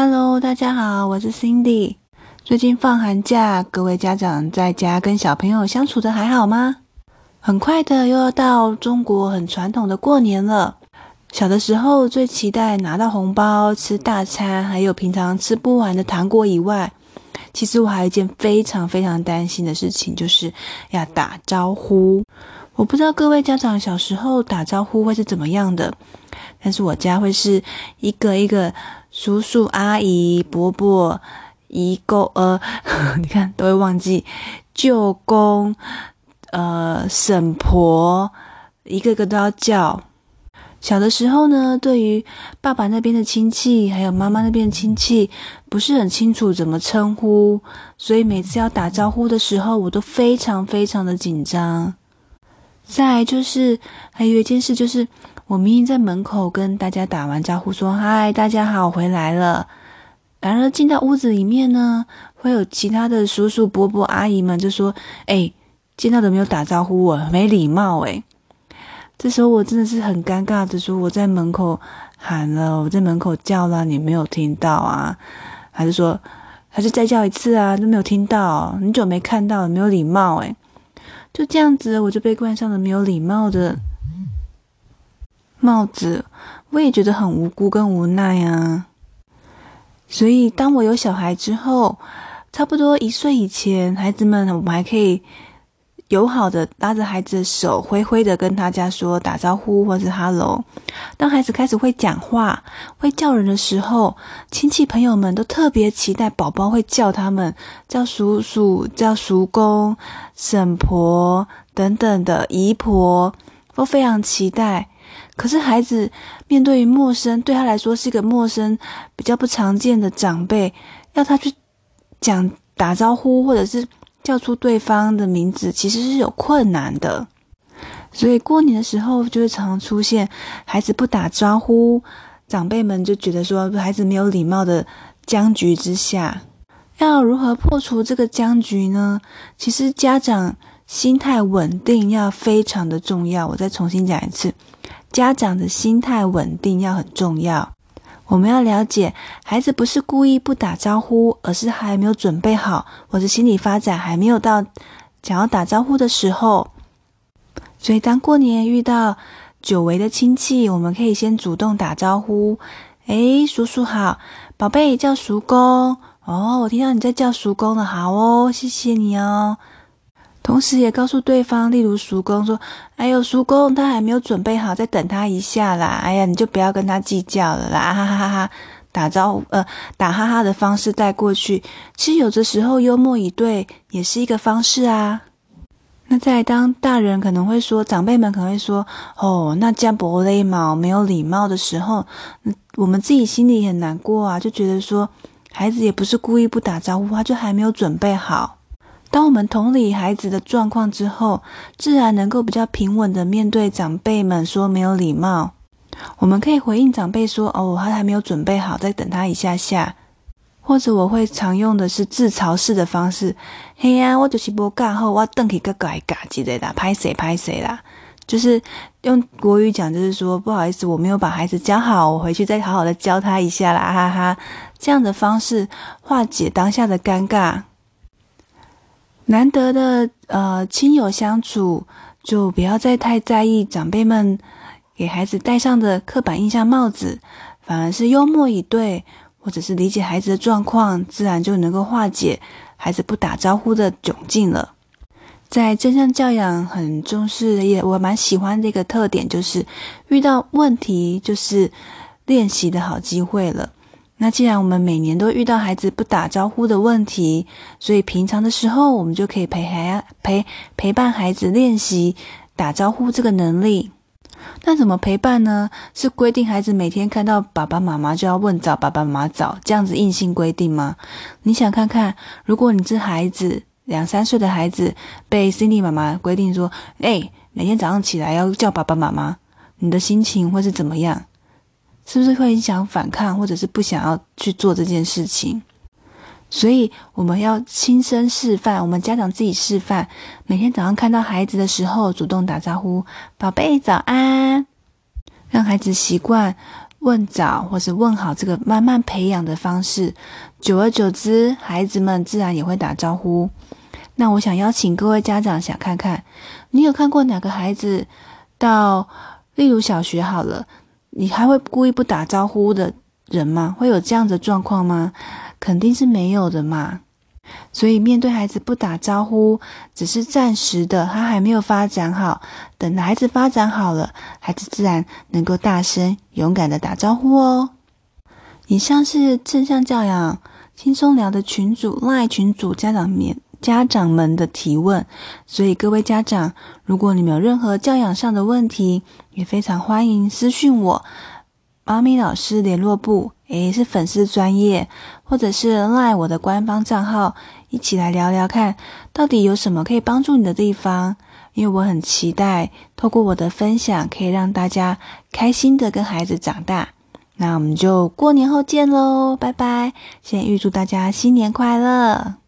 Hello，大家好，我是 Cindy。最近放寒假，各位家长在家跟小朋友相处的还好吗？很快的又要到中国很传统的过年了。小的时候最期待拿到红包、吃大餐，还有平常吃不完的糖果以外，其实我还有一件非常非常担心的事情，就是要打招呼。我不知道各位家长小时候打招呼会是怎么样的，但是我家会是一个一个叔叔、阿姨、伯伯、姨公，呃，你看都会忘记舅公，呃，婶婆，一个个都要叫。小的时候呢，对于爸爸那边的亲戚，还有妈妈那边的亲戚，不是很清楚怎么称呼，所以每次要打招呼的时候，我都非常非常的紧张。再就是还有一件事，就是我明明在门口跟大家打完招呼，说“嗨，大家好，我回来了”，然而进到屋子里面呢，会有其他的叔叔、伯伯、阿姨们就说：“哎，见到都没有打招呼，我没礼貌。”哎。这时候我真的是很尴尬的说，我在门口喊了，我在门口叫了，你没有听到啊？还是说，还是再叫一次啊？都没有听到，很久没看到，没有礼貌诶。就这样子，我就被冠上了没有礼貌的帽子，我也觉得很无辜跟无奈啊。所以当我有小孩之后，差不多一岁以前，孩子们我们还可以。友好的拉着孩子的手，挥挥的跟大家说打招呼或是 hello。当孩子开始会讲话、会叫人的时候，亲戚朋友们都特别期待宝宝会叫他们，叫叔叔、叫叔公、婶婆等等的姨婆，都非常期待。可是孩子面对于陌生，对他来说是一个陌生、比较不常见的长辈，要他去讲打招呼或者是。叫出对方的名字其实是有困难的，所以过年的时候就会常常出现孩子不打招呼，长辈们就觉得说孩子没有礼貌的僵局之下，要如何破除这个僵局呢？其实家长心态稳定要非常的重要。我再重新讲一次，家长的心态稳定要很重要。我们要了解，孩子不是故意不打招呼，而是还没有准备好，或者心理发展还没有到想要打招呼的时候。所以，当过年遇到久违的亲戚，我们可以先主动打招呼：“诶，叔叔好，宝贝叫叔公哦，我听到你在叫叔公了，好哦，谢谢你哦。”同时也告诉对方，例如叔公说：“哎呦，叔公他还没有准备好，再等他一下啦。哎呀，你就不要跟他计较了啦，哈哈哈哈！打招呼，呃，打哈哈的方式带过去。其实有的时候幽默以对也是一个方式啊。那在当大人可能会说，长辈们可能会说：哦，那这样不礼貌，没有礼貌的时候，我们自己心里很难过啊，就觉得说，孩子也不是故意不打招呼，他就还没有准备好。”当我们同理孩子的状况之后，自然能够比较平稳的面对长辈们说没有礼貌。我们可以回应长辈说：“哦，他还没有准备好，再等他一下下。”或者我会常用的是自嘲式的方式：“嘿呀、我就是不干后，我等起个改嘎之类的，拍谁拍谁啦。”就是用国语讲，就是说不好意思，我没有把孩子教好，我回去再好好的教他一下啦，哈哈。这样的方式化解当下的尴尬。难得的呃亲友相处，就不要再太在意长辈们给孩子戴上的刻板印象帽子，反而是幽默以对，或者是理解孩子的状况，自然就能够化解孩子不打招呼的窘境了。在正向教养很重视，也我蛮喜欢的一个特点，就是遇到问题就是练习的好机会了。那既然我们每年都遇到孩子不打招呼的问题，所以平常的时候我们就可以陪孩陪陪伴孩子练习打招呼这个能力。那怎么陪伴呢？是规定孩子每天看到爸爸妈妈就要问早，爸爸妈妈早，这样子硬性规定吗？你想看看，如果你是孩子两三岁的孩子，被 Cindy 妈妈规定说，哎，每天早上起来要叫爸爸妈妈，你的心情会是怎么样？是不是会想反抗，或者是不想要去做这件事情？所以我们要亲身示范，我们家长自己示范，每天早上看到孩子的时候，主动打招呼：“宝贝，早安。”让孩子习惯问早或是问好这个慢慢培养的方式，久而久之，孩子们自然也会打招呼。那我想邀请各位家长想看看，你有看过哪个孩子到，例如小学好了，你还会故意不打招呼的人吗？会有这样的状况吗？肯定是没有的嘛。所以面对孩子不打招呼，只是暂时的，他还没有发展好。等孩子发展好了，孩子自然能够大声勇敢的打招呼哦。以上是正向教养轻松聊的群组 LINE 群组家长面。家长们的提问，所以各位家长，如果你们有任何教养上的问题，也非常欢迎私讯我，妈咪老师联络簿，诶，是粉丝专业，或者是 LINE 我的官方账号，一起来聊聊看，到底有什么可以帮助你的地方？因为我很期待透过我的分享，可以让大家开心的跟孩子长大。那我们就过年后见喽，拜拜！先预祝大家新年快乐。